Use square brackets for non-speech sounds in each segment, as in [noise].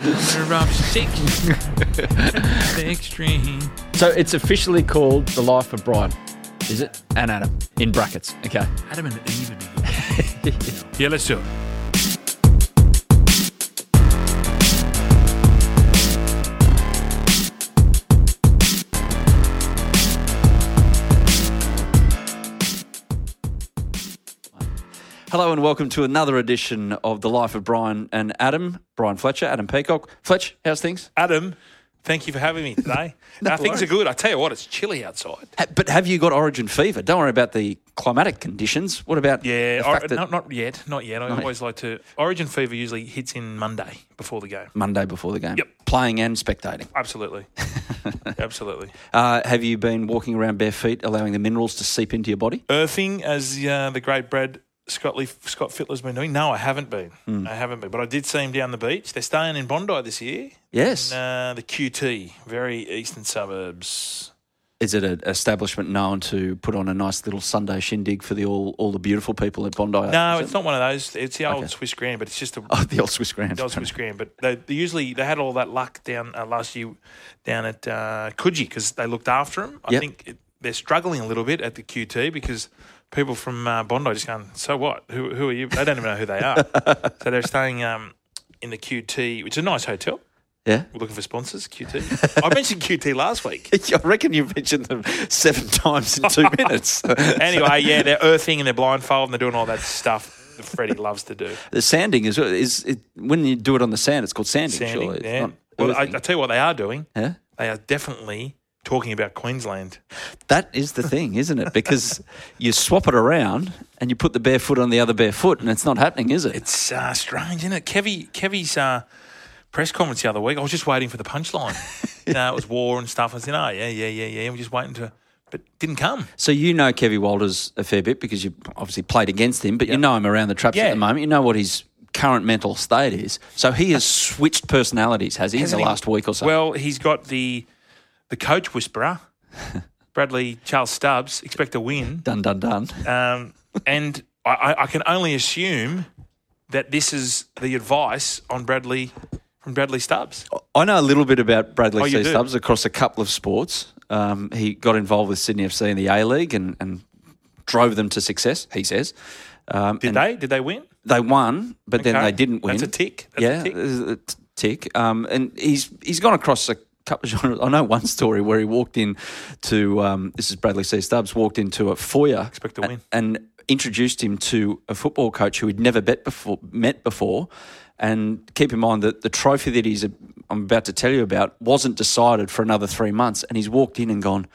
[laughs] The extreme. So it's officially called The Life of Brian, is it? And Adam, in brackets. Okay. Adam and Eve would be good. yeah, let's do it. Hello and welcome to another edition of The Life of Brian and Adam. Brian Fletcher, Adam Peacock. Fletch, how's things? Adam, thank you for having me today. [laughs] No Now, things are good. I tell you what, it's chilly outside. Ha- But have you got origin fever? Don't worry about the climatic conditions. What about Yeah, the or, that not, not yet, not yet. I Not always like to. Origin fever usually hits in Monday before the game. Monday before the game? Yep. Playing and spectating. Absolutely, [laughs] absolutely. Uh, have you been walking around bare feet, allowing the minerals to seep into your body? Earthing, as uh, the great Brad Scott, Lee, Scott Fittler's been doing. No, I haven't been. Hmm. I haven't been, but I did see him down the beach. They're staying in Bondi this year. Yes. In, uh, the QT, very eastern suburbs. Is it an establishment known to put on a nice little Sunday shindig for the all, all the beautiful people at Bondi? No, it's it? not one of those. It's the old Okay. Swiss Grand, but it's just a Oh, the old Swiss Grand. the old Swiss Grand. But they, they usually they had all that luck down uh, last year down at uh, Coogee because they looked after them. I Yep. think it, they're struggling a little bit at the QT because people from uh, Bondi just going, so what? Who, who are you? They don't even know who they are. [laughs] so they're staying um, in the QT, which is a nice hotel. Yeah. We're looking for sponsors. QT. [laughs] I mentioned QT last week. [laughs] I reckon you mentioned them seven times in two minutes. Anyway, yeah, they're earthing and they're blindfold and they're doing all that stuff that Freddie loves to do. The sanding is is it, when you do it on the sand, it's called sanding. Sanding, surely. Yeah. Well, I, I tell you what they are doing. yeah. They are definitely talking about Queensland. That is the thing, isn't it? Because [laughs] you swap it around and you put the bare foot on the other bare foot, and it's not happening, is it? It's uh, strange, isn't it? Kevy, Kevy's uh, press conference the other week, I was just waiting for the punchline. you [laughs] know, it was war and stuff. I said, oh, yeah, yeah, yeah, yeah. We're just waiting to, but didn't come. So you know Kevy Walters a fair bit because you obviously played against him, but you know him around the traps at the moment. You know what his current mental state is. So he has [laughs] switched personalities, has he, in Hasn't the he? last week or so? Well, he's got the the coach whisperer, [laughs] Bradley Charles Stubbs, expect a win. dun dun dun. Um, and I, I, can only assume that this is the advice on Bradley from Bradley Stubbs. I know a little bit about Bradley Oh, C. Stubbs across a couple of sports. Um, he got involved with Sydney FC in the A League and, and drove them to success. He says. Um, Did they? Did they win? They won, but then they didn't win. That's a tick. That's yeah, a tick. a t- tick. Um, and he's he's gone across a couple of genres. I know one story where he walked in to um, this is Bradley C. Stubbs walked into a foyer Expect to win. and introduced him to a football coach who he'd never met before. Met before, and keep in mind that the trophy that he's I'm about to tell you about wasn't decided for another three months, and he's walked in and gone.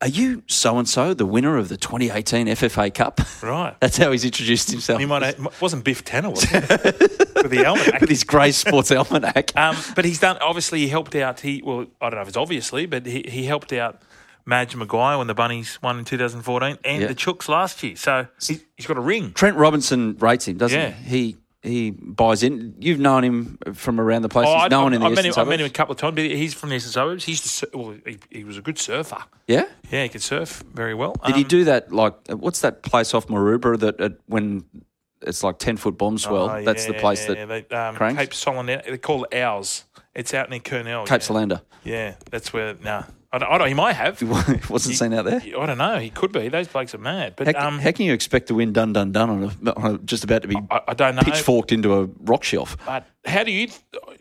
Are you so and so, the winner of the 2018 FFA Cup? Right. [laughs] That's how he's introduced himself. He might have, wasn't Biff Tannen, was it? [laughs] With the almanac. with his grey sports almanac. Um, but he's done. Obviously, he helped out. He well, I don't know if it's obviously, but he, he helped out Madge Maguire when the Bunnies won in 2014, and Yeah. the Chooks last year. So he, he's got a ring. Trent Robinson rates him, doesn't Yeah. he? He he buys in. You've known him from around the place. Oh, He's known I, in the I met him. I met him a couple of times. But he's from the eastern suburbs. He used to. Well, he, he was a good surfer. Yeah. Yeah, he could surf very well. Did he Um, do that? Like, what's that place off Maroubra that uh, when it's like ten foot bomb swell? oh, that's the place yeah, that yeah, they, um, cranks? Cape Solomon. They call it Ours. It's out near Kurnell. Cape yeah. Solander. Yeah, that's where. Nah, I don't, I don't. He might have. [laughs] wasn't seen out there. I don't know. He could be. Those blokes are mad. But How, um, how can you expect to win done done done on a, on a just about to be I, I don't know. pitchforked into a rock shelf? But how do you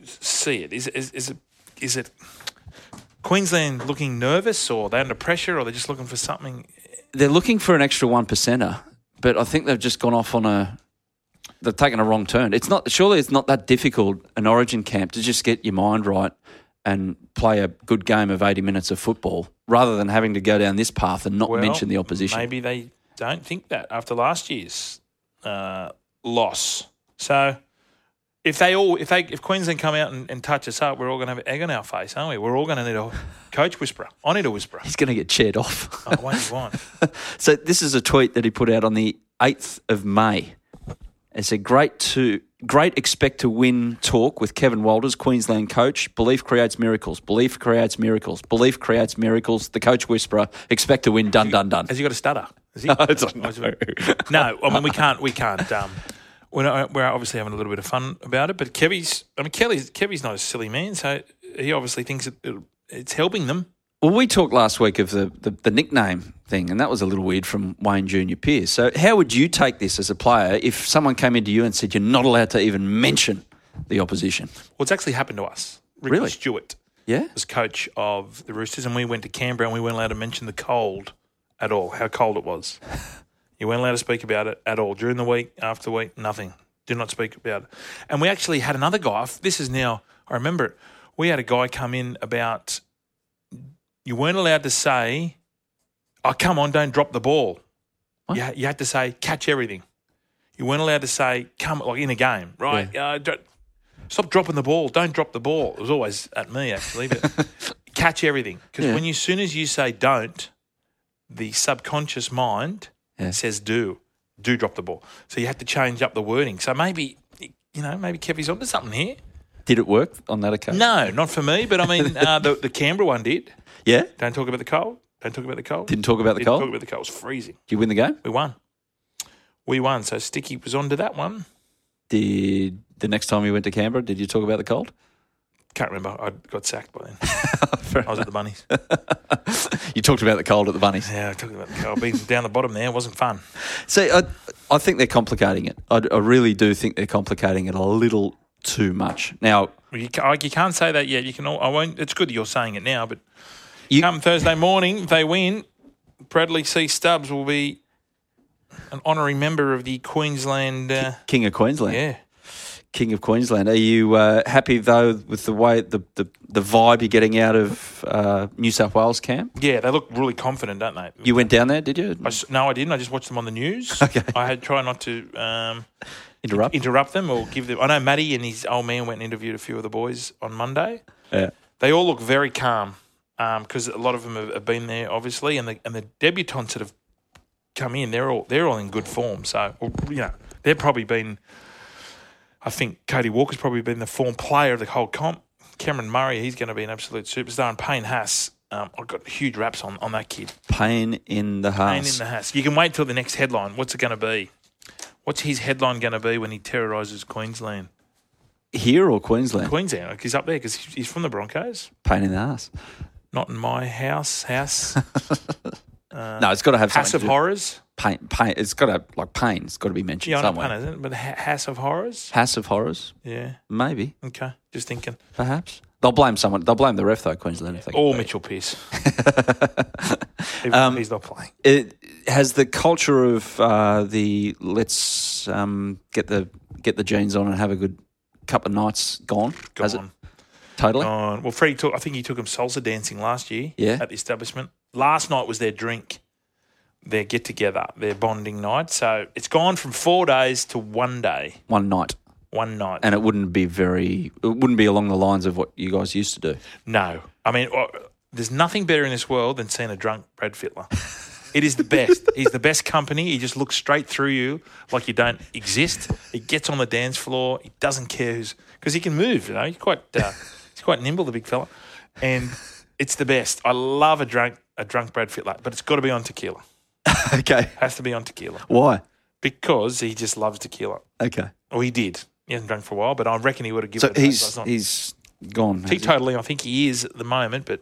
see it? Is, is, is it is it Queensland looking nervous, or they're under pressure, or they're just looking for something? They're looking for an extra one percenter, but I think they've just gone off on a. They've taken a wrong turn. It's not surely it's not that difficult an Origin camp to just get your mind right and play a good game of eighty minutes of football rather than having to go down this path and not Well, mention the opposition. Maybe they don't think that after last year's uh, loss. So if they all, if they, if Queensland come out and, and touch us up, we're all going to have egg on our face, aren't we? We're all going to need a coach whisperer. I need a whisperer. He's going to get chaired off. Oh, what do you want? [laughs] so this is a tweet that he put out on the eighth of May. It's a great to great expect to win talk with Kevin Walters, Queensland coach. Belief creates miracles. Belief creates miracles. Belief creates miracles. The coach whisperer. Expect to win. Dun dun dun. Has he got a stutter? Is he? [laughs] I don't know. No, I mean we can't. We can't. Um, we're, not, we're obviously having a little bit of fun about it. But Kevy's, I mean, Kelly's, Kevy's not a silly man, so he obviously thinks it, it, it's helping them. Well, we talked last week of the, the, the nickname thing, and that was a little weird from Wayne Junior Pierce. So, how would you take this as a player if someone came into you and said you're not allowed to even mention the opposition? Well, it's actually happened to us. Ricky Really? Stuart Yeah. was coach of the Roosters, and we went to Canberra and we weren't allowed to mention the cold at all, how cold it was. [laughs] You weren't allowed to speak about it at all. During the week, after the week, nothing. Do not speak about it. And we actually had another guy. This is now, I remember it. We had a guy come in about, you weren't allowed to say, oh, come on, don't drop the ball. What? You, you had to say, catch everything. You weren't allowed to say, come, like in a game, right? Uh, don't, stop dropping the ball. Don't drop the ball. It was always at me, actually, but [laughs] catch everything. Because Yeah. when you, as soon as you say don't, the subconscious mind Yeah. says do, do drop the ball. So you have to change up the wording. So maybe, you know, maybe Kevy's onto something here. Did it work on that occasion? No, not for me, but I mean, [laughs] uh, the, the Canberra one did. Yeah. Don't talk about the cold. Don't talk about the cold. Didn't talk about the Didn't cold. talk about the cold. It was freezing. Did you win the game? We won. We won. So Sticky was onto that one. Did the next time you went to Canberra, did you talk about the cold? Can't remember. I got sacked by then. [laughs] I was at the bunnies. [laughs] you talked about the cold at the bunnies. Yeah, I talked about the cold. Being down the bottom there it wasn't fun. See, I, I think they're complicating it. I, I really do think they're complicating it a little too much. Now, You, ca- you can't say that yet. You can. all- I won't. It's good that you're saying it now, but You- come Thursday morning, if they win, Bradley C. Stubbs will be an honorary member of the Queensland. Uh, King of Queensland. yeah, King of Queensland. Are you uh, happy though with the way the, the, the vibe you're getting out of uh, New South Wales camp? yeah, they look really confident, don't they? You went down there, did you? I no, I didn't. I just watched them on the news. [laughs] Okay. I had tried not to um, Interrupt. interrupt them or give them. I know Matty and his old man went and interviewed a few of the boys on Monday. Yeah. They all look very calm because a lot of them have, have been there, obviously, and the and the debutants that have come in, they're all they're all in good form. So you know they've probably been. I think Cody Walker's probably been the form player of the whole comp. Cameron Murray, he's going to be an absolute superstar, and Payne Haas. Um, I've got huge raps on, on that kid. Pain in the Payne heart. in the Haas. You can wait till the next headline. What's it going to be? What's his headline going to be when he terrorises Queensland? Here or Queensland? Queensland, like he's up there because he's from the Broncos. Pain in the ass. Not in my house. House. [laughs] Uh, no, it's got to have House of do- Horrors. Pain, pain. It's got to like pain. It's got to be mentioned Yeah, somewhere. pun, isn't it? But House of Horrors. House of Horrors, Yeah. maybe, Okay. Just thinking. perhaps. They'll blame someone. They'll blame the ref though, Queensland. If they Or Mitchell Pearce. [laughs] Um, he's not playing. it has the culture of uh, the let's um, get the get the jeans on and have a good couple of nights gone. Has Gone. it totally? Gone. Well, Freddie took. I think he took him salsa dancing last year. Yeah. At the establishment. Last night was their drink, their get together, their bonding night. So it's gone from four days to one day, One night, one night. and it wouldn't be very. It wouldn't be along the lines of what you guys used to do. No, I mean, there's nothing better in this world than seeing a drunk Brad Fittler. It is the best. [laughs] He's the best company. He just looks straight through you like you don't exist. He gets on the dance floor. He doesn't care who's because he can move. You know, he's quite uh, he's quite nimble, the big fella, and it's the best. I love a drunk a drunk Brad Fittler, but it's got to be on tequila. [laughs] okay. Has to be on tequila Why? because he just loves tequila. Okay. Or he did. He hasn't drunk for a while, but I reckon he would have given So it. a he's he's gone. has he? I think he is at the moment, but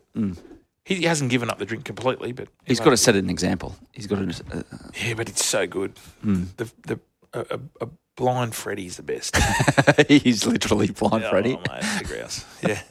he hasn't given up the drink completely. But Hmm. He's got to set an example. He's got to. Uh, yeah, but it's so good. Hmm. The the a blind Freddy's the best. [laughs] he's literally blind, Freddy. Oh, mate, grouse. [laughs] Yeah,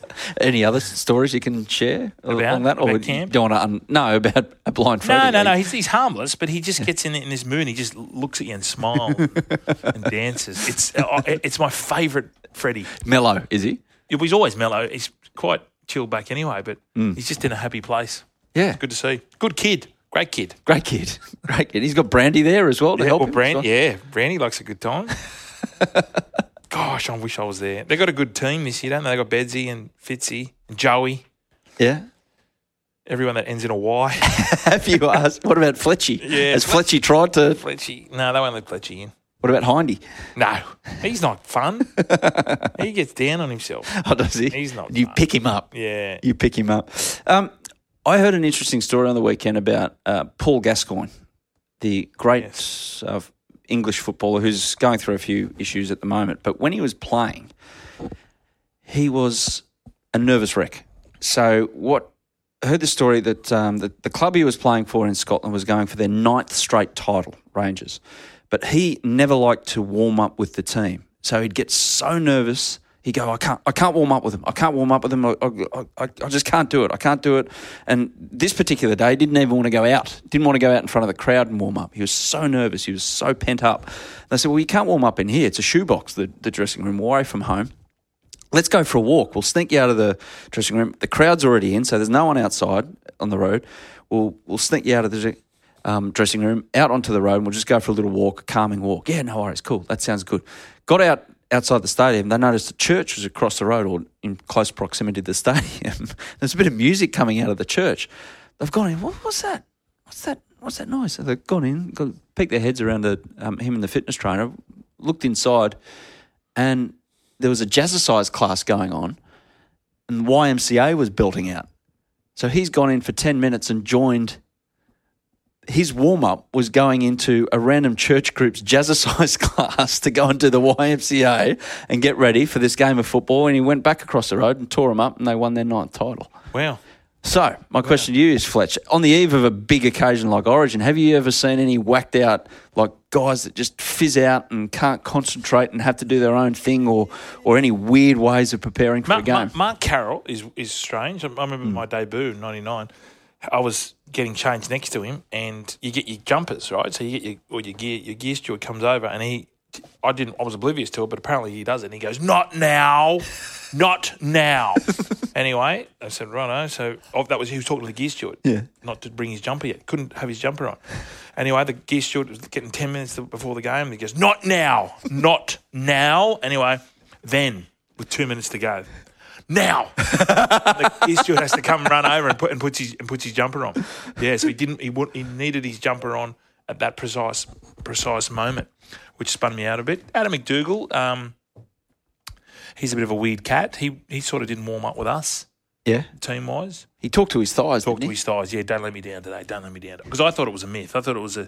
Any other stories you can share About- on that, or about would you camp? don't want to? Un- no, about a blind Freddy. no, no, no. He's, he's harmless, but he just gets in in his mood. and He just looks at you and smiles [laughs] and dances. It's uh, it's my favourite Freddy. Mellow is he? He's always mellow. He's quite chilled back anyway, but Hmm. he's just in a happy place. Yeah, Good to see. Good kid. Great kid. great kid, [laughs] great kid. He's got Brandy there as well to Yeah, help well, him. Brand, yeah, Brandy likes a good time. [laughs] Gosh, I wish I was there. They got a good team this year, don't they? They got Bedsy and Fitzy and Joey. yeah. Everyone that ends in a Y. [laughs] Have you asked? What about Fletchy? Yeah, Has Fletchy tried to? Fletchy. No, they won't let Fletchy in. What about Hindy? No, he's not fun. he gets down on himself. Oh, does he? He's not You fun. pick him up. Yeah. You pick him up. Um, I heard an interesting story on the weekend about uh, Paul Gascoigne, the great Yes. uh, English footballer who's going through a few issues at the moment. But when he was playing, he was a nervous wreck. So what I heard the story that um, the, the club he was playing for in Scotland was going for their ninth straight title, Rangers. But he never liked to warm up with the team. So he'd get so nervous. He'd go, I can't, I can't warm up with him. I can't warm up with him. I, I, I, just can't do it. I can't do it. And this particular day, he didn't even want to go out. Didn't want to go out in front of the crowd and warm up. He was so nervous. He was so pent up. They said, well, you can't warm up in here. It's a shoebox, the, the dressing room, away from home let's go for a walk. We'll sneak you out of the dressing room. The crowd's already in, so there's no one outside on the road. We'll we'll sneak you out of the um, dressing room, out onto the road, and we'll just go for a little walk, a calming walk. Yeah, no worries, cool. That sounds good. Got out outside the stadium. They noticed the church was across the road or in close proximity to the [laughs] stadium. there's a bit of music coming out of the church. They've gone in. What, what's that? What's that? What's that noise? So they've gone in, got, peeked their heads around the, um, him and the fitness trainer, looked inside, and there was a jazzercise class going on, and YMCA was building out. So he's gone in for 10 minutes and joined. His warm up was going into a random church group's jazzercise [laughs] class to go into the YMCA and get ready for this game of football. And he went back across the road and tore them up, and they won their ninth title. Wow. So, my question to you is, Fletch, on the eve of a big occasion like Origin, have you ever seen any whacked out, like guys that just fizz out and can't concentrate and have to do their own thing, or or any weird ways of preparing for Mark, a game? Mark, Mark Carroll is is strange. I, I remember hmm. my debut in '99. I was getting changed next to him, and you get your jumpers right. So you get your or your gear your gear steward comes over, and he, I didn't, I was oblivious to it, but apparently he does it. And he goes, "Not now, not now." [laughs] anyway, I said, "Righto." So oh, that was he was talking to the gear steward, Yeah. not to bring his jumper yet. Couldn't have his jumper on. Anyway, the gear steward was getting ten minutes before the game. He goes, "Not now, not now." Anyway, then with two minutes to go. Now, [laughs] the steward has to come and run over and put and puts his and puts his jumper on. Yeah, so he didn't. He would, he needed his jumper on at that precise precise moment, which spun me out a bit. Adam McDougall, um, he's a bit of a weird cat. He he sort of didn't warm up with us yeah, team wise. he talked to his thighs. Talked to he? his thighs. Yeah, don't let me down today. Don't let me down. Because I thought it was a myth. I thought it was a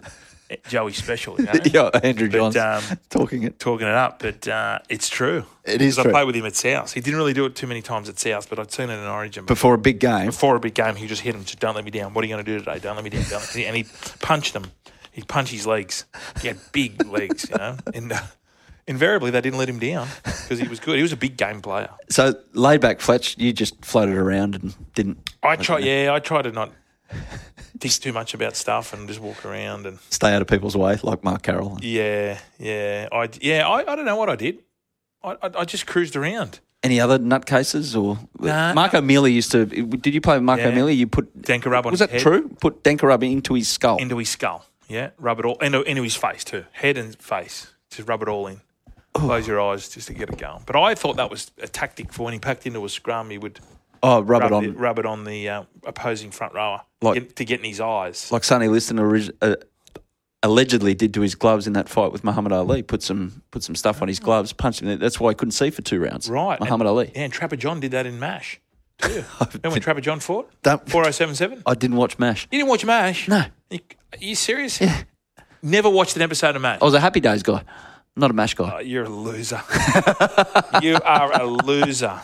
[laughs] Joey special. You know? [laughs] yeah, Andrew But, Johns um, talking it. talking it up, but uh, it's true. It is true. I played with him at South. He didn't really do it too many times at South, but I'd seen it in Origin. Before a big game, before a big game, he just hit him. Just don't let me down. What are you going to do today? Don't let me down. Let me down. And he punched him. He punched his legs. He had big [laughs] legs, you know. And uh, invariably, they didn't let him down because he was good. He was a big game player. so laid back Fletch, you just floated around and didn't I try, yeah, I try to not think too much about stuff and just walk around and stay out of people's way like Mark Carroll. yeah, yeah, I yeah, I, I don't know what I did. I, I, I just cruised around. Any other nutcases or Nah. Mark O'Meley used to? Did you play Mark Yeah. O'Meley? You put Dencorub on was that head. true? Put Dencorub into his skull. into his skull. Yeah, rub it all into, into his face too, head and face. Just rub it all in. Oh. Close your eyes just to get it going. But I thought that was a tactic for when he packed into a scrum, he would oh, rub, rub, it on the, rub it on the uh, opposing front rower Like- get, to get in his eyes. like Sonny Liston orig- uh, allegedly did to his gloves in that fight with Muhammad Ali. Put some put some stuff on his gloves, punched him. That's why he couldn't see for two rounds. right, Muhammad and, Ali. Yeah, and Trapper John did that in Mash. Too. [laughs] Remember when Trapper John fought? Don't- Four oh seven seven. I didn't watch Mash. You didn't watch Mash? No, You, are you serious? Yeah. Never watched an episode of Mash. I was a Happy Days guy, not a Mash guy. Oh, you're a loser. [laughs] you are a loser.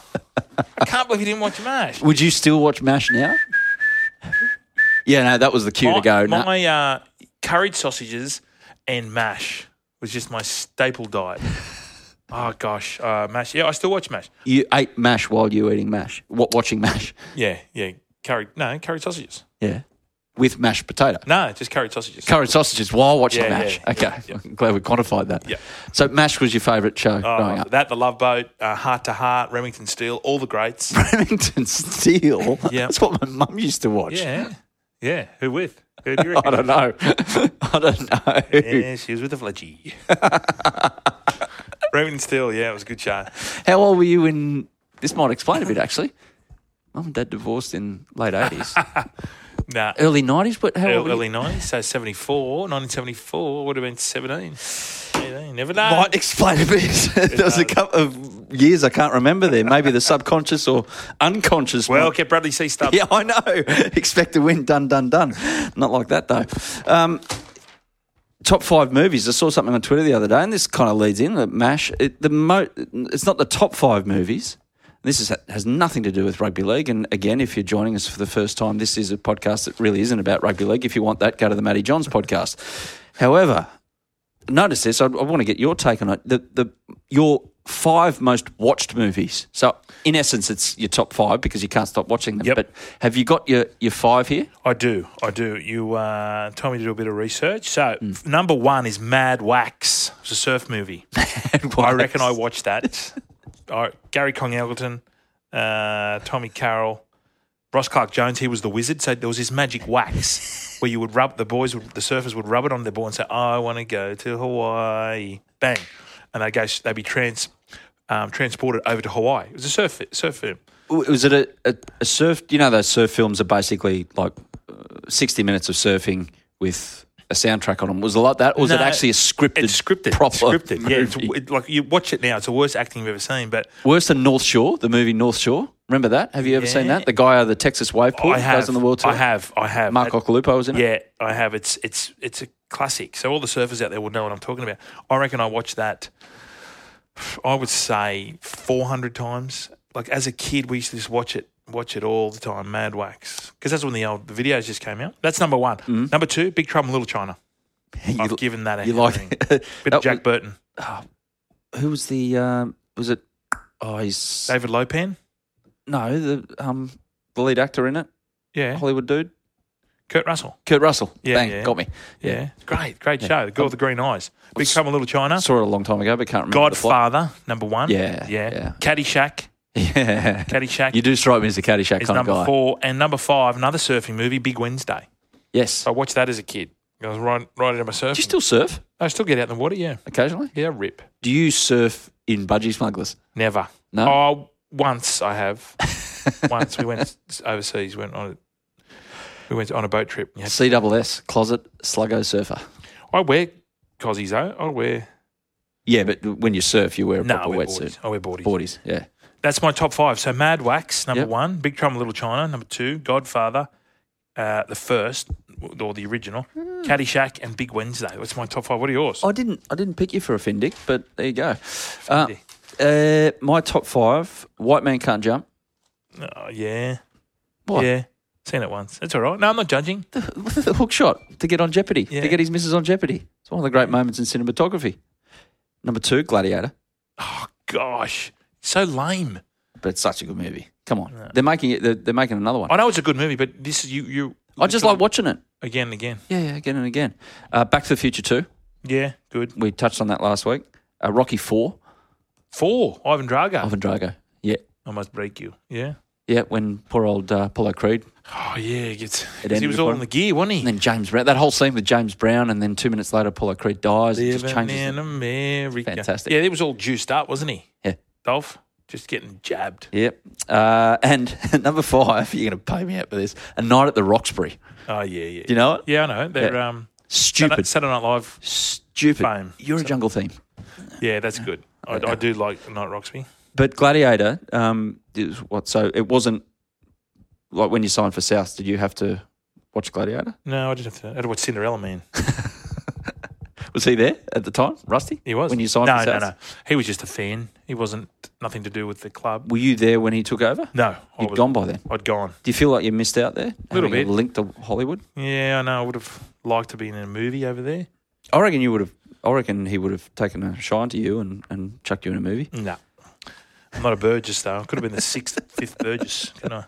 I can't believe you didn't watch Mash. Would you still watch Mash now? Yeah, no, that was the cue my, to go. no. My uh, curried sausages and mash was just my staple diet. [laughs] oh gosh, uh, mash. Yeah, I still watch mash. You ate Mash while you were eating Mash, wa- watching [laughs] Mash. Yeah, yeah. Curried, no, curried sausages. Yeah, with mashed potato. No, just curried sausages. Curried sausages while watching Yeah, Mash. yeah, okay, yeah. I'm glad we quantified that. Yeah. So Mash was your favourite show Oh, growing up. that, the Love Boat, uh, Hart to Hart, Remington Steele, all the greats. [laughs] Remington Steele. [laughs] Yeah. That's what my mum used to watch. yeah, yeah. Who with? Who do you [laughs] I don't know. I don't know. Yeah, she was with the Fletchy. Remington Steele, yeah, it was a good show. How old were you when? This might explain a bit actually. Mum and dad divorced in late eighties, Nah, early nineties. But how old early, were you? early 90s, so 74, 1974 would have been 17. 18, never know. Might explain a bit. [laughs] there was a couple of years I can't remember there. Maybe the subconscious or unconscious. Well, might- get Bradley C. Stubbs. [laughs] Yeah, I know. Expect to win, done, done, done. Not like that though. Um, top five movies. I saw something on Twitter the other day, and this kind of leads in. The Mash. It, the mo- It's not the top five movies. This is, has nothing to do with rugby league. And again, if you're joining us for the first time, this is a podcast that really isn't about rugby league. If you want that, go to the Matty Johns podcast. However, notice this. I, I want to get your take on it. The the your five most watched movies. So in essence, it's your top five because you can't stop watching them. Yep. But have you got your your five here? I do, I do. You uh, told me to do a bit of research. So f- number one is Mad Wax. It's a surf movie. [laughs] I reckon I watched that. [laughs] I, Gary Kong Elkerton, uh, Tommy Carroll, Ross Clarke-Jones. He was the wizard. So there was this magic wax [laughs] where you would rub the boys, would, the surfers would rub it on their board and say, "I want to go to Hawaii." Bang, and they go. They'd be trans, um, transported over to Hawaii. It was a surf surf film. Was it a, a, a surf? You know, those surf films are basically like uh, 60 minutes of surfing with a soundtrack on them. Was it like that? Or was it actually a scripted, It's scripted. proper scripted. Yeah, it's, it, like you watch it now. It's the worst acting you've ever seen. But Worse than North Shore, the movie North Shore. Remember that? Have you ever seen that? The guy out of the Texas wave pool I have. goes on the world tour. I have. I have. Mark Occhilupo was in it. Yeah, I have. It's it's it's a classic. So all the surfers out there will know what I'm talking about. I reckon I watched that. I would say 400 times. Like as a kid, we used to just watch it, watch it all the time. Mad Wax, because that's when the old the videos just came out. That's number one. Number two, Big Trouble in Little China. [laughs] You- I've given that a you like [laughs] bit of Jack Burton, Who was the? Um, was it? Oh, he's David Lo Pan. no the um the lead actor in it, Yeah, Hollywood dude, Kurt Russell. Kurt Russell. Yeah, Bang, yeah. got me. Yeah, great, great show. The girl with the green eyes. Big Trouble in Little China. Saw it a long time ago, but can't remember. Godfather, number one. Yeah, yeah. yeah. Caddyshack. Yeah, Caddyshack you do strike me as a Caddyshack is kind of number guy. four, and number five, another surfing movie, Big Wednesday. Yes. I watched that as a kid. I was right, right into my surf. Do you still surf I still get out in the water. Yeah, occasionally? yeah, rip. Do you surf in budgie smugglers? Never. No? Oh, once I have. [laughs] once we went overseas. Went on. A, we went on a boat trip. Yeah. Closet, sluggo surfer. I wear cozies though. I wear Yeah, but when you surf, you wear a no. I proper wear wetsuit. I wear boardies. Boardies, yeah. That's my top five. So Mad Wax, number Yep. one. Big Trouble in Little China, number two. Godfather, uh, the first or the original. Hmm. Caddyshack and Big Wednesday. What's my top five? What are yours? I didn't I didn't pick you for a Findic, but there you go. Uh, uh, my top five, White Man Can't Jump. Oh, yeah. What? Yeah. Seen it once. It's all right. No, I'm not judging. the hook shot to get on Jeopardy, Yeah. to get his missus on Jeopardy. It's one of the great moments in cinematography. Number two, Gladiator. Oh, gosh. So lame. But it's such a good movie. Come on. They're making it they're, they're making another one. I know it's a good movie, but this is you. you I just like watching it. Again and again. Yeah, yeah, again and again. Uh, Back to the Future 2. Yeah, good. We touched on that last week. Uh, Rocky 4, Four. Ivan Drago. Ivan Drago. Yeah. I must break you. Yeah. Yeah, when poor old uh, Apollo Creed. Oh, yeah. It gets, It 'cause he was all in the gear, wasn't he? And then James Brown. That whole scene with James Brown, and then two minutes later, Apollo Creed dies. It just Living changes. in. America. Fantastic. Yeah, he was all juiced up, wasn't he? Yeah. Dolph? Just getting jabbed. Yep. Uh, and [laughs] number five, you're going to pay me out for this A Night at the Roxbury. Oh, yeah, yeah. Do you know it? Yeah, I know. They're Yeah. um, Stupid. Saturday Night Live. Stupid. Fame. You're a jungle theme. Yeah, that's good. I, I do like Night Roxby. But Gladiator, um, is what? So it wasn't like when you signed for South. Did you have to watch Gladiator? No, I didn't have to. I had to watch Cinderella Man. [laughs] Was he there at the time, Rusty? He was when you signed No, no, no. He was just a fan. He wasn't nothing to do with the club. Were you there when he took over? No, I You'd was, gone by then. I'd gone. Do you feel like you missed out there? A little having bit. A link to Hollywood. Yeah, I know. I would have liked to be in a movie over there. I reckon you would have. I reckon he would have taken a shine to you and, and chucked you in a movie. No, I'm not a Burgess though. I could have been the sixth, [laughs] fifth Burgess. Couldn't I?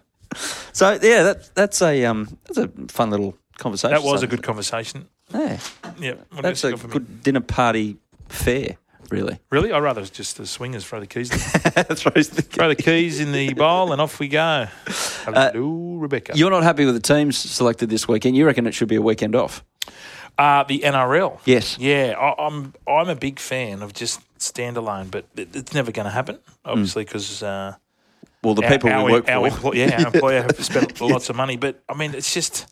So yeah, that that's a um that's a fun little conversation. That was a good conversation. Yeah, Yeah, what that's a good dinner party fare, really. Really, I'd rather just the swingers throw the keys. [laughs] Throws the- throw the keys in the bowl and off we go. Hello, Rebecca. You're not happy with the teams selected this weekend. You reckon it should be a weekend off? Uh, the NRL. Yes. Yeah, I, I'm I'm a big fan of just standalone, but it, it's never going to happen, obviously, because uh, Well, the our- people our, we work our for. employ- yeah, our employer [laughs] have spent lots of money. But I mean, it's just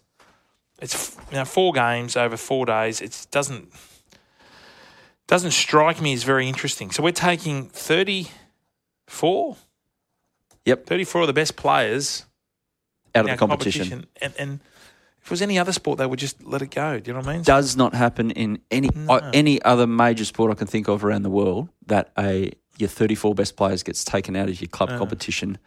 it's you know four games over four days. It doesn't doesn't strike me as very interesting. So we're taking thirty four. Yep. 34 of the best players out of the our competition. and and If it was any other sport, they would just let it go. Do you know what I mean? Does not happen in any uh, any other major sport I can think of around the world that a your 34 best players gets taken out of your club competition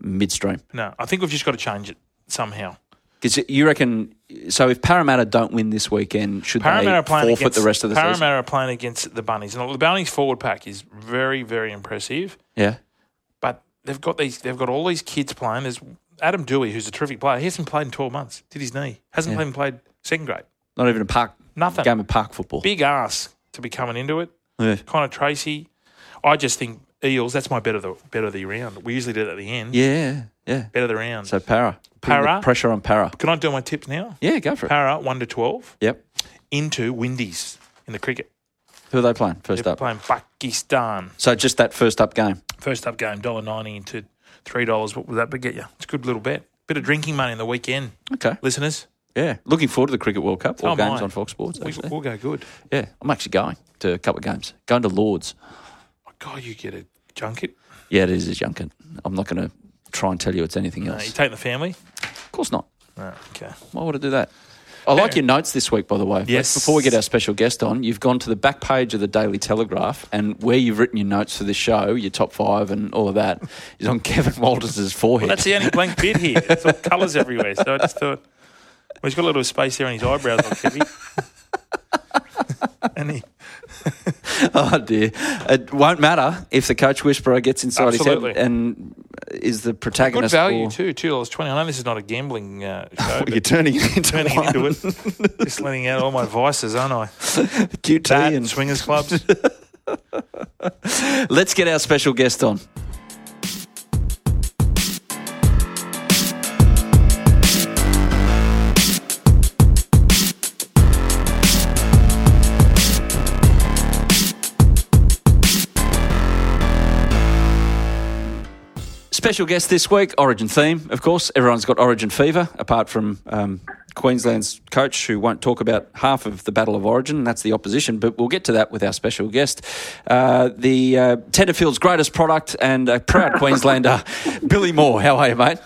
midstream. No, I think we've just got to change it somehow. Because you reckon, so if Parramatta don't win this weekend, should Parramatta they forfeit against the rest of the season? Parramatta playing against the Bunnies. And the Bunnies forward pack is very, very impressive. Yeah. But they've got these. They've got all these kids playing. There's Adam Doueihi, who's a terrific player. He hasn't played in 12 months. Did his knee. Hasn't Yeah. even played second grade. Not even a park Nothing. game of park football. Big ass to be coming into it. Yeah. Connor Tracey. I just think Eels. That's my bet of the bet of the round. We usually do it at the end. Yeah, yeah. Bet of the round. So Para. Putting the Para? Pressure on Para. Can I do my tips now? Yeah, go for it. Para one to twelve Yep. into Windies in the cricket. Who are they playing first They're up? playing Pakistan. So just that first up game. First up game, dollar ninety into three dollars. What would that be get you? It's a good little bet. Bit of drinking money in the weekend, Okay. listeners. Yeah. Looking forward to the Cricket World Cup. All Oh, games my. on Fox Sports, We, actually. we'll go good. Yeah. I'm actually going to a couple of games. Going to Lords. Oh, God, you get a junket. Yeah, it is a junket. I'm not going to try and tell you it's anything No, else. you take the family. Of course not. No, okay. Why would I do that? I like your notes this week, by the way. Yes. Before we get our special guest on, you've gone to the back page of the Daily Telegraph, and where you've written your notes for the show, your top five and all of that, [laughs] is on Kevin Walters' forehead. Well, that's the only blank bit here. It's all colours everywhere. So I just thought, well, he's got a little space there on his eyebrows, heavy. [laughs] and he, [laughs] oh dear! It won't matter if the coach whisperer gets inside Absolutely. his head and is the protagonist. good value for- too, two dollars twenty. I know this is not a gambling uh, show, [laughs] You're turning it into turning one. into it, [laughs] just letting out all my vices, aren't I? QT That and and swingers clubs. Let's get our special guest on. Special guest this week, Origin theme, of course. Everyone's got Origin fever, apart from um, Queensland's coach, who won't talk about half of the Battle of Origin, and that's the opposition. But we'll get to that with our special guest, uh, the uh, Tenterfield's greatest product and a proud [laughs] Queenslander, Billy Moore. How are you, mate?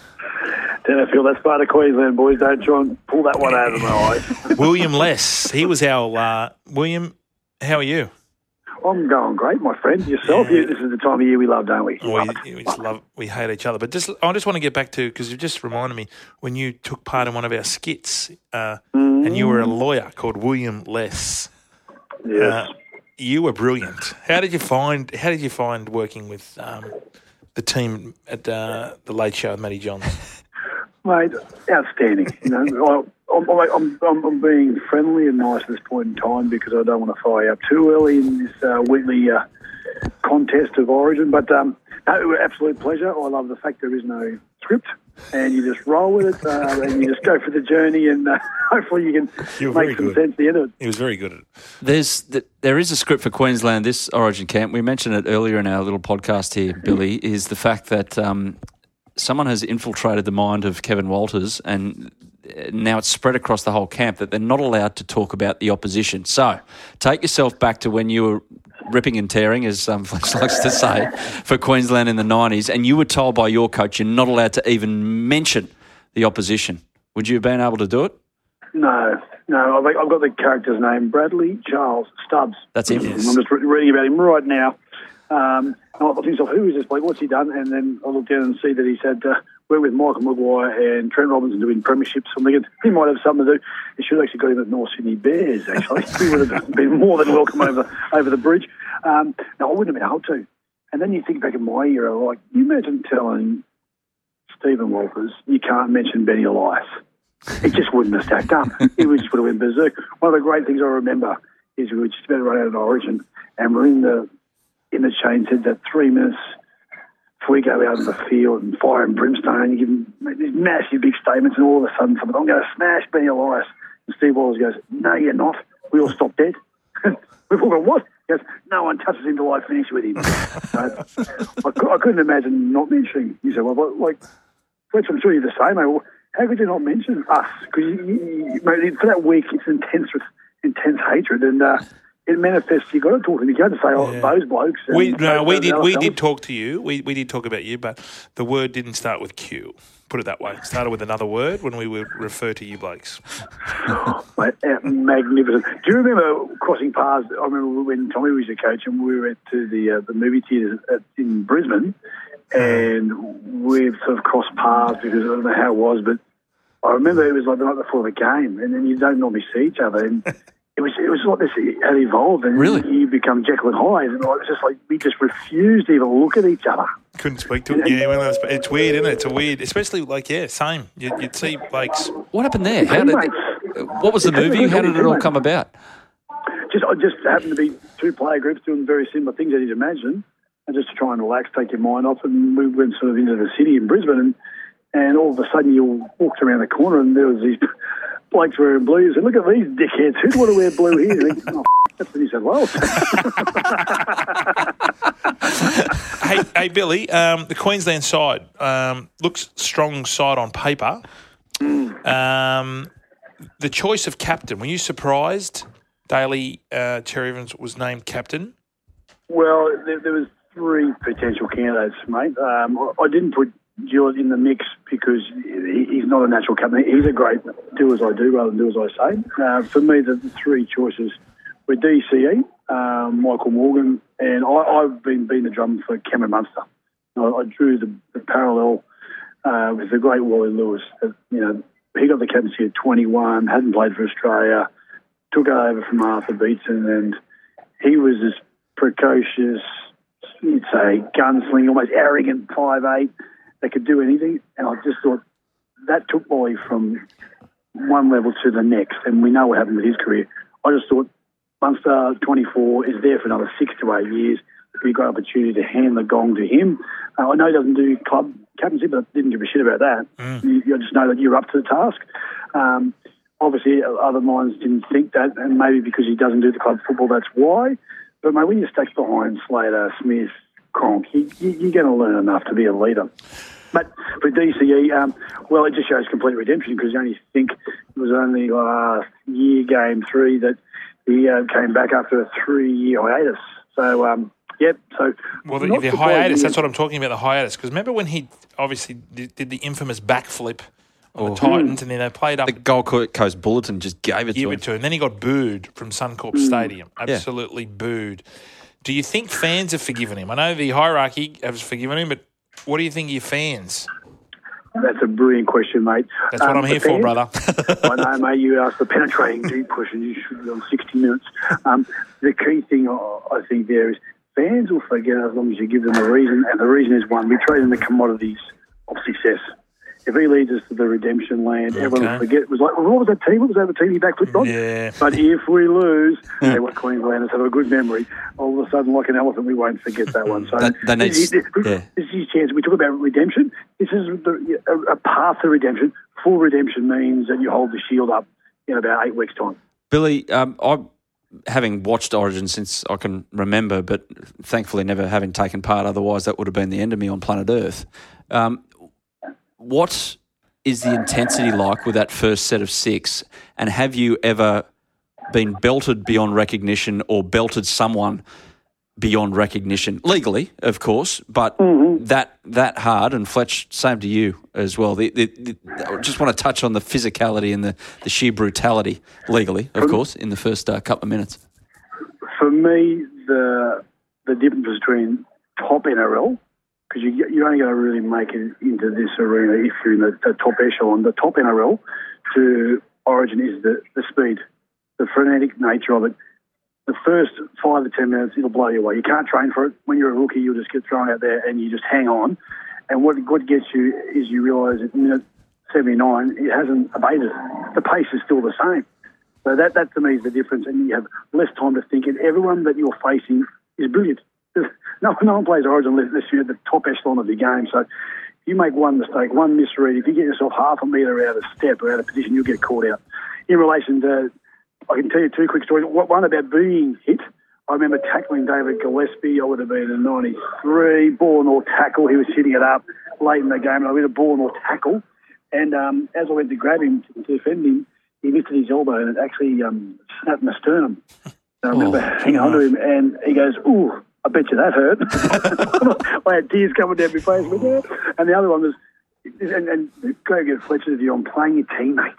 Tenterfield, that's part of Queensland, boys. Don't try and pull that one out of my [laughs] eyes. William Less. He was our uh, William. How are you? I'm going great, my friend. Yourself? Yeah. You, this is the time of year we love, don't we? Love. We, we just love, we hate each other. But just, I just want to get back to because you just reminded me when you took part in one of our skits, uh, and you were a lawyer called William Less. Yes. Uh, you were brilliant. How did you find? How did you find working with um, the team at uh, the Late Show with Matty Johns? Mate, outstanding. You know, [laughs] I'm, I'm, I'm, I'm being friendly and nice at this point in time because I don't want to fire up too early in this uh, weekly uh, contest of Origin. But um, no, absolute pleasure. I love the fact there is no script and you just roll with it uh, and you just go for the journey and uh, [laughs] hopefully you can You're make some good. sense at the end of it. He was very good at it. There's th- there is a script for Queensland this Origin camp. We mentioned it earlier in our little podcast here, [laughs] Billy. Is the fact that um, someone has infiltrated the mind of Kevin Walters, and uh, now it's spread across the whole camp that they're not allowed to talk about the opposition. So take yourself back to when you were ripping and tearing, as um, [laughs] Flex likes to say, for Queensland in the nineties, and you were told by your coach you're not allowed to even mention the opposition. Would you have been able to do it? No, no. I've, got the character's name, Bradley Charles Stubbs. That's him. I'm just reading about him right now. Um, thought to myself, who is this bloke? What's he done? And then I looked down and see that he's had uh, worked with Michael Maguire and Trent Robinson doing premierships. I'm thinking he might have something to do. He should have actually got him at North Sydney Bears. Actually, he would have been more than welcome over over the bridge. Um, I wouldn't have been able to. And then you think back in my era, like you imagine telling Stephen Walters you can't mention Benny Elias. It just wouldn't have stacked up. It was just would have been berserk. One of the great things I remember is we were just about to run out of Origin, and we're in the in the chain said that three minutes before we go out in the field and fire and brimstone, you give him these massive big statements, and all of a sudden someone, I'm going to smash Benny Elias. And Steve Walters goes, No, you're not. We all stop dead. [laughs] We've all gone, What? He goes, No one touches him till I finish with him. so, I, I couldn't imagine not mentioning. You said, Well, like, Fletch, I'm sure you're the same. mate. How could you not mention us? Because for that week, it's intense with intense hatred. And uh, it manifests. You've got to talk to. You can't just say, "Oh, Yeah. those blokes." We no, we did we did talk to you. We we did talk about you, but the word didn't start with Q. Put it that way. It started with another word when we would refer to you blokes. [laughs] Mate, uh, magnificent. Do you remember crossing paths? I remember when Tommy was your coach and we went to the uh, the movie theatre in Brisbane, and we've sort of crossed paths because I don't know how it was, but I remember it was like the night before the game, and then you don't normally see each other, and [laughs] it was it was like this it had evolved, and Really? you become Jekyll and Hyde, and like, it was just like we just refused to even look at each other. Couldn't speak to it. Yeah, well, it's, it's weird, isn't it? It's a weird, especially like yeah, same. You, you'd see blokes. What happened there? How did? What was the movie? How did it all come about? just I just happened to be two player groups doing very similar things as you'd imagine, and just to try and relax, take your mind off. And we went sort of into the city in Brisbane, and, and all of a sudden you walked around the corner, and there was these blokes wearing blues. And look at these dickheads! Who'd want to wear blue here? And I think, oh, that's the New South Wales. hey, hey, Billy, um, the Queensland side um, looks strong side on paper. Um, the choice of captain. Were you surprised? Daly uh, Cherry Evans was named captain. Well, there, there was three potential candidates, mate. Um, I, I didn't put Gillett in the mix because he's not a natural captain. He's a great do as I do rather than do as I say. Uh, for me, the, three choices were DCE, um, Michael Morgan, and I, I've been beating the drum for Cameron Munster. I, I drew the, the parallel uh, with the great Wally Lewis. Uh, you know, he got the captaincy at 21, hadn't played for Australia, took over from Arthur Beetson, and he was this precocious, you'd say, gunslinger, almost arrogant five eight that could do anything. And I just thought that took Wally from one level to the next. And we know what happened with his career. I just thought Munster, 24, is there for another six to eight years. It'd be a great opportunity to hand the gong to him. Uh, I know he doesn't do club captaincy, but I didn't give a shit about that. You, you just know that you're up to the task. Um, obviously, other minds didn't think that, and maybe because he doesn't do the club football, that's why. But mate, when you're stacked behind Slater, Smith, Cronk, you, you, you're going to learn enough to be a leader. But for DCE, um, well, it just shows complete redemption because you only think it was only last year, game three, that he uh, came back after a three-year hiatus. So, um, yep. So, Well, the, the surprising. hiatus, that's what I'm talking about, the hiatus. Because remember when he obviously did, did the infamous backflip on the Titans and then they played up The Gold Coast Bulletin just gave it give to it him. to him. Then he got booed from Suncorp Stadium. Absolutely booed. Do you think fans have forgiven him? I know the hierarchy has forgiven him, but what do you think of your fans? That's a brilliant question, mate. That's what Um, I'm here for, brother. [laughs] I know, mate. You asked the penetrating deep question. You should be on 60 minutes. Um, the key thing I I think there is fans will forget as long as you give them a reason, and the reason is one: we trade in the commodities of success. If he leads us to the redemption land, everyone will forget. It was like, well, what was that team? What was that the team he backflipped on? Yeah. But if we lose, [laughs] they want Queenslanders have a good memory. All of a sudden, like an elephant, we won't forget that one. So That- that needs- this, is- yeah. this is his chance. We talk about redemption. This is the, a, a path to redemption. Full redemption means that you hold the shield up in about eight weeks' time. Billy, um, I having watched Origin since I can remember, but thankfully never having taken part. Otherwise, that would have been the end of me on planet Earth. Um, what is the intensity like with that first set of six? And have you ever been belted beyond recognition or belted someone beyond recognition legally, of course, but that that hard? And Fletch, same to you as well. The, the, the, I just want to touch on the physicality and the, the sheer brutality legally, of course, in the first uh, couple of minutes. For me, the the difference between top NRL because you, you're only going to really make it into this arena if you're in the, the top echelon. The top NRL to Origin is the, the speed, the frenetic nature of it. The first five to ten minutes, it'll blow you away. You can't train for it. When you're a rookie, you'll just get thrown out there and you just hang on. And what what gets you is you realise at minute 79, it hasn't abated. The pace is still the same. So that, that to me is the difference, and you have less time to think. And everyone that you're facing is brilliant. No, [laughs] no one plays Origin unless you're at the top echelon of the game. So if you make one mistake, one misread, if you get yourself half a metre out of step or out of position, you'll get caught out. In relation to, I can tell you two quick stories. One about being hit. I remember tackling David Gillespie. I would have been in '93. Ball all tackle. He was hitting it up late in the game, and I went a ball all tackle. And um, as I went to grab him to defend him, he lifted his elbow and it actually um, snapped my sternum. And I remember Oh, hanging on to him, and he goes, "Ooh, I bet you that hurt." [laughs] I had tears coming down my face. With that. And the other one was, and, and go get Fletcher's view on playing your teammates.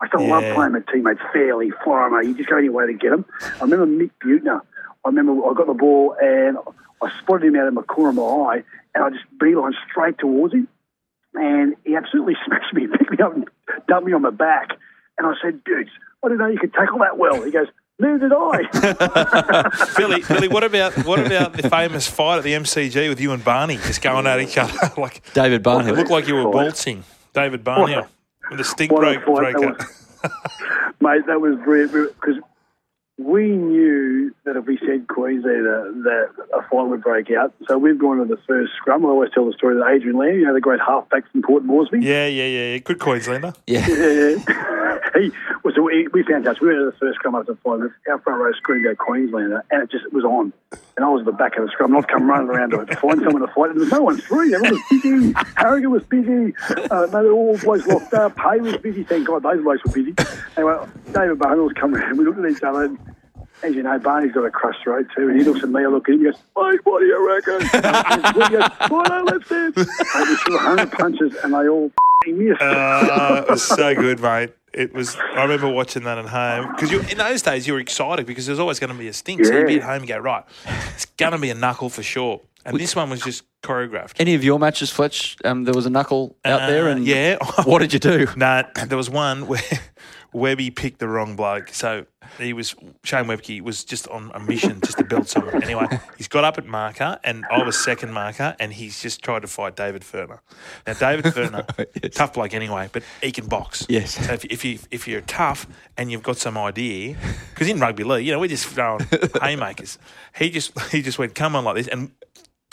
I still love playing my teammates fairly, fire 'em, You just go any way to get them. I remember Mick Buettner. I remember I got the ball and I spotted him out of my corner of my eye, and I just beeline straight towards him, and he absolutely [laughs] smashed me, picked me up, and dumped me on my back. And I said, "Dude, I didn't know you could tackle that well." He goes, "Neither did I." [laughs] Billy, Billy, what about what about the famous fight at the MCG with you and Barney just going at each other [laughs] like David Barney? it looked like you were waltzing, David Barney, with a stink break, fight that breaker. was. [laughs] Mate, that was brilliant because we knew that if we said Queenslander, that a fight would break out. So we've gone to the first scrum. I always tell the story that Adrian Lam, you know, the great halfback from Port Moresby. Yeah, yeah, yeah, yeah. Good Queenslander. [laughs] Yeah. Yeah. [laughs] he was. We, we found out. We went to the first scrum after five minutes. Our front row screamed out Queenslander, and it just was on. And I was at the back of the scrum, and I've come running around to, to [laughs] find someone to fight. And there was no one free. Everyone was busy. Harrigan was busy. Uh, mate, all boys locked up. Hay was busy. Thank God those boys were busy. Anyway, David Barney was coming around. We looked at each other. And, as you know, Barney's got a crushed throat too, and he looks at me, I look at him, he goes, Mate, what do you reckon? [laughs] he goes, Righto, let's dance. Mate, we threw 100 punches, and they all f***ing missed. Uh, it was so good, mate. It was. I remember watching that at home because in those days you were excited because there was always going to be a stink. So you'd be at home and go right. It's going to be a knuckle for sure. And this one was just choreographed. Any of your matches, Fletch? Um, there was a knuckle out there, Uh, and yeah. what did you do? [laughs] No, there was one where Webby picked the wrong bloke. So he was Shane Webcke was just on a mission just to build someone. Anyway, he's got up at marker, and I was second marker, and he's just tried to fight David Furner. Now David Furner, [laughs] Yes. tough bloke anyway, but he can box. Yes. So if, if you if you're tough and you've got some idea, because in rugby league, you know, we're just throwing [laughs] haymakers. He just he just went, come on like this, and.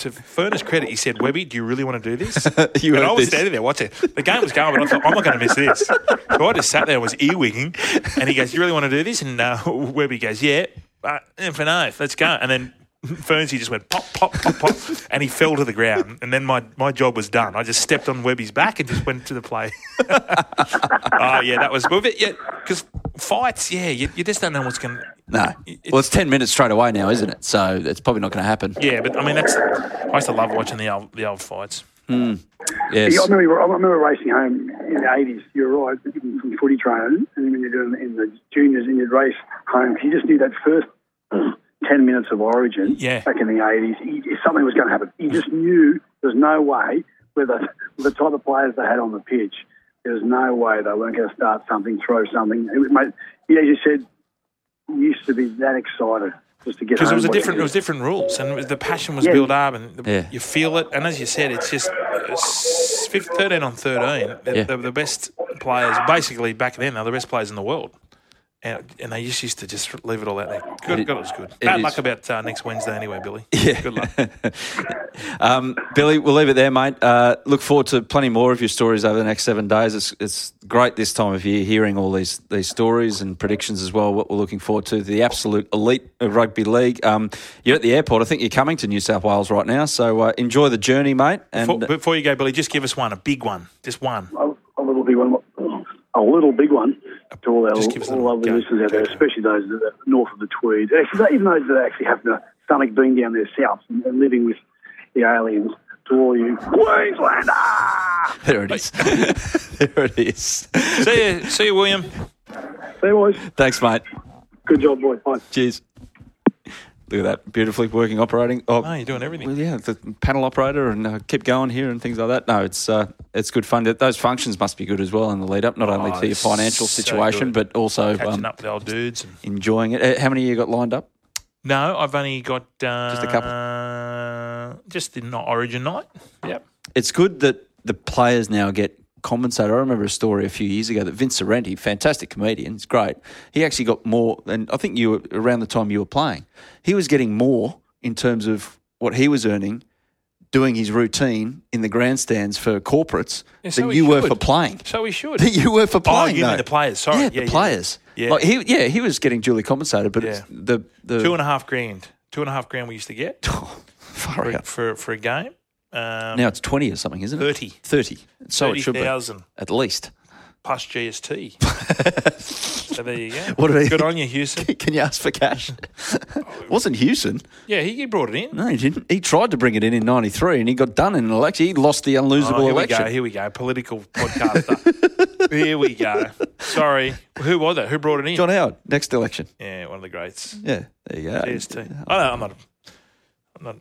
To Furner's credit, he said, "Webby, do you really want to do this?" [laughs] You and I was this. standing there watching. The game was going, but I thought, I'm not going to miss this. So I just sat there and was earwigging. And he goes, You really want to do this? And uh, [laughs] Webby goes, Yeah, uh, for no, let's go. And then Fernsey just went pop, pop, pop, pop, [laughs] and he fell to the ground. And then my, my job was done. I just stepped on Webby's back and just went to the play. [laughs] oh, yeah, that was. Well, yeah, because fights, yeah, you, you just don't know what's going to. No. Well, it's 10 minutes straight away now, isn't it? So it's probably not going to happen. Yeah, but I mean, that's. I used to love watching the old, the old fights. Yes. Yeah, I remember, I remember racing home in the 80s. You're right, even from footy training, and when you're doing in the juniors and you'd race home, you just knew that first [clears throat] 10 minutes of origin Yeah. back in the 80s, you- something was going to happen. You just knew there's no way, with the, with the type of players they had on the pitch, there's no way they weren't going to start something, throw something. It, was- mate, yeah, as you said, you used to be that excited just to get because it was a different, it was different rules, and was- the passion was Yeah. built up, and the, Yeah. you feel it. And as you said, it's just it's fif- thirteen on thirteen. Yeah. they're the best players, basically back then. They're the best players in the world, and, and they just used to just leave it all out there. Good, It- God, it was good. it Bad is. luck about uh, next Wednesday, anyway, Billy. [laughs] Yeah. Good luck. [laughs] um, Billy, we'll leave it there, mate. Uh, look forward to plenty more of your stories over the next seven days. It's, it's great this time of year hearing all these these stories and predictions as well. What we're looking forward to the absolute elite of rugby league. Um, you're at the airport. I think you're coming to New South Wales right now. So uh, enjoy the journey, mate. And Before, before you go, Billy, just give us one, a big one, just one. a, a little big one, a little big one to all our Just give us a all little- lovely go, listeners out there, especially those that are north of the Tweed. Even those that actually have the stomach being down there south and, and living with the aliens. To all you Queenslander, [laughs] there it is. [laughs] there it is. See you, see you, William. see you, boys, Thanks, mate. good job, boys. Bye. Cheers. Look at that, beautifully working operating. Oh, Oh, you're doing everything. Well, yeah, the panel operator and uh, keep going here and things like that. No, it's uh, it's good fun. Those functions must be good as well in the lead up, not only Oh, to your financial so situation, good. but also Catching um, up with the old dudes. And... enjoying it. Uh, How many you got lined up? No, I've only got uh, Just a couple? Just the not Origin night. Yep. It's good that the players now get compensated. I remember a story a few years ago that Vince Sorrenti, fantastic comedian, it's great. He actually got more, and I think you were around the time you were playing, he was getting more in terms of what he was earning. Doing his routine in the grandstands for corporates Yeah, so than you were for playing. So he should. that [laughs] you were for playing. Oh, you mean the players? Sorry. Yeah, Yeah, the players. yeah. Like he, yeah, he was getting duly compensated, but Yeah. it's the the Two and a half grand. Two and a half grand we used to get [laughs] for, for, for a game. Um, Now it's twenty or something, isn't it? 30. Thirty. So it should be 30,000. at least. plus GST. [laughs] so there you go. What Good [laughs] on you, Hewson. Can you ask for cash? [laughs] Wasn't Hewson? Yeah, he, he brought it in. No, he didn't. He tried to bring it in in '93, and he got done in an election. He lost the unlosable Oh, here election. we go. Here we go. Political podcaster. here we go. Sorry. Who was it? Who brought it in? John Howard, next election. Yeah, one of the greats. Yeah, there you go. GST. I don't, I'm not. I'm not.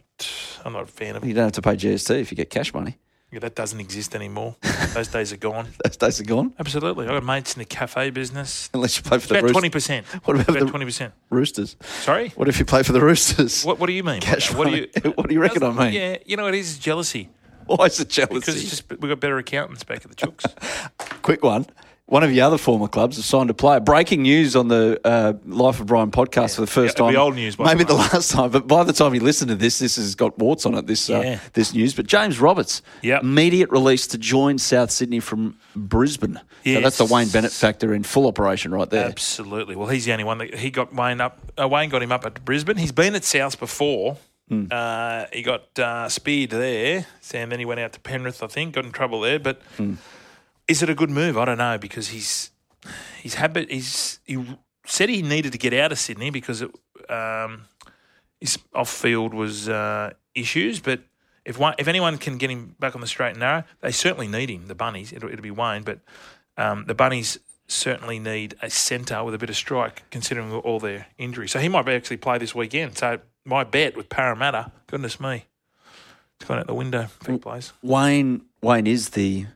I'm not a fan of it. You don't have to pay GST if you get cash money. Yeah, that doesn't exist anymore. Those days are gone. [laughs] Those days are gone. Absolutely. I got mates in the cafe business. Unless you play for the roosters. About twenty percent. [laughs] What about about the- twenty percent? Roosters. Sorry. What if you play for the Roosters? What What do you mean? Cash? What do money. you [laughs] What do you reckon I mean? Yeah, you know it is jealousy Why is it jealousy? because it's just we got better accountants back at the Chooks. Quick one. One of your other former clubs has signed a player. Breaking news on the uh, Life of Brian podcast for the first Yeah, time. be old news Maybe the last time, but by the time you listen to this, this has got warts on it. This uh, this news. But James Roberts, Yep. immediate release to join South Sydney from Brisbane. So that's the Wayne Bennett factor in full operation right there. Absolutely. Well, he's the only one that he got Wayne up. Uh, Wayne got him up at Brisbane. He's been at South before. Hmm. Uh, he got uh, speared there, and then he went out to Penrith. I think got in trouble there. But Hmm. Is it a good move? I don't know because he's he's habit. He's he said he needed to get out of Sydney because it, um, his off field was uh, issues, but. If one, if anyone can get him back on the straight and narrow, they certainly need him. The bunnies, it'll, it'll be Wayne, but um, the bunnies certainly need a centre with a bit of strike, considering all their injuries. So he might actually play this weekend. So my bet with Parramatta, goodness me, it's gone out the window. If he plays, Wayne Wayne is the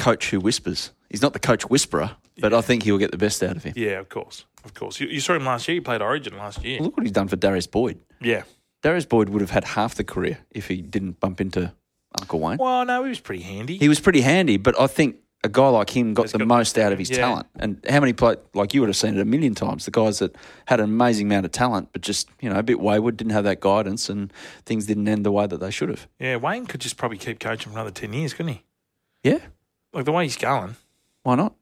coach who whispers. He's not the coach whisperer, but I think he'll get the best out of him. yeah, of course, of course. You, you saw him last year. He played Origin last year. Look what he's done for Darius Boyd. Yeah. Darius Boyd would have had half the career if he didn't bump into Uncle Wayne. Well, no, he was pretty handy. He was pretty handy, but I think a guy like him got Has the got- most out of his yeah. talent. And how many play like you would have seen it a million times? The guys that had an amazing amount of talent, but just you know a bit wayward, didn't have that guidance, and things didn't end the way that they should have. yeah, Wayne could just probably keep coaching for another ten years, couldn't he? Yeah, Like the way he's going, why not?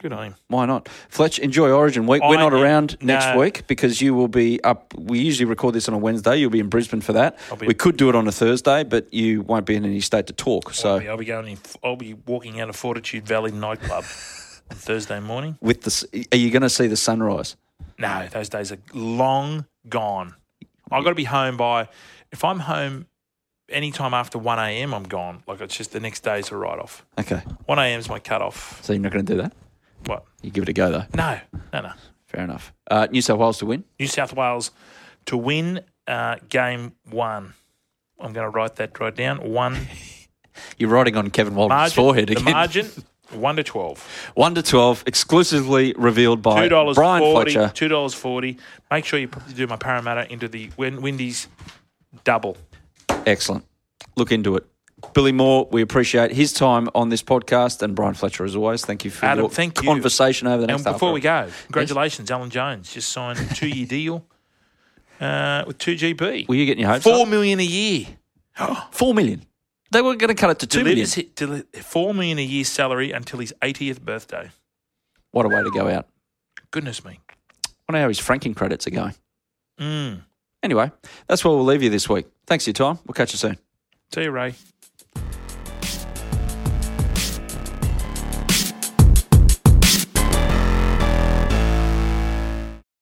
good on him. Why not? Fletch, enjoy Origin week. We're I not am- around next no. week because you will be up. We usually record this on a Wednesday. You'll be in Brisbane for that. I'll be- We could do it on a Thursday, but you won't be in any state to talk. I'll So be, I'll be going. In, I'll be walking out of Fortitude Valley nightclub [laughs] on Thursday morning. with the, are you going to see the sunrise? No, those days are long gone. I've got to be home by. If I'm home anytime after one a.m., I'm gone. Like it's just the next day's a write off. Okay, One a.m. is my cut off. so you're not going to do that. What? You give it a go though. No, no, no. Fair enough. Uh, New South Wales to win. New South Wales to win uh, game one. I'm going to write that right down. One [laughs] You're riding on Kevin Walters's forehead the margin one to twelve. One to twelve, exclusively revealed by Two dollars Brian forty. Fletcher. Two dollars forty. Make sure you do my Parramatta into the Win- Windies double. Excellent. Look into it. Billy Moore, we appreciate his time on this podcast, and Brian Fletcher as always. Thank you for Adam, your thank you. conversation over the next. And before we go, congratulations, Alan Jones just signed a two-year deal uh, with two GB. were you getting your hopes Four up? million a year. [gasps] Four million. They were going to cut it to two million. Delivers it, deli- four million a year salary until his 80th birthday. What a way to go out. Goodness me. I wonder how his franking credits are going. Mm. Anyway, that's where we'll leave you this week. Thanks for your time. We'll catch you soon. See you, Ray.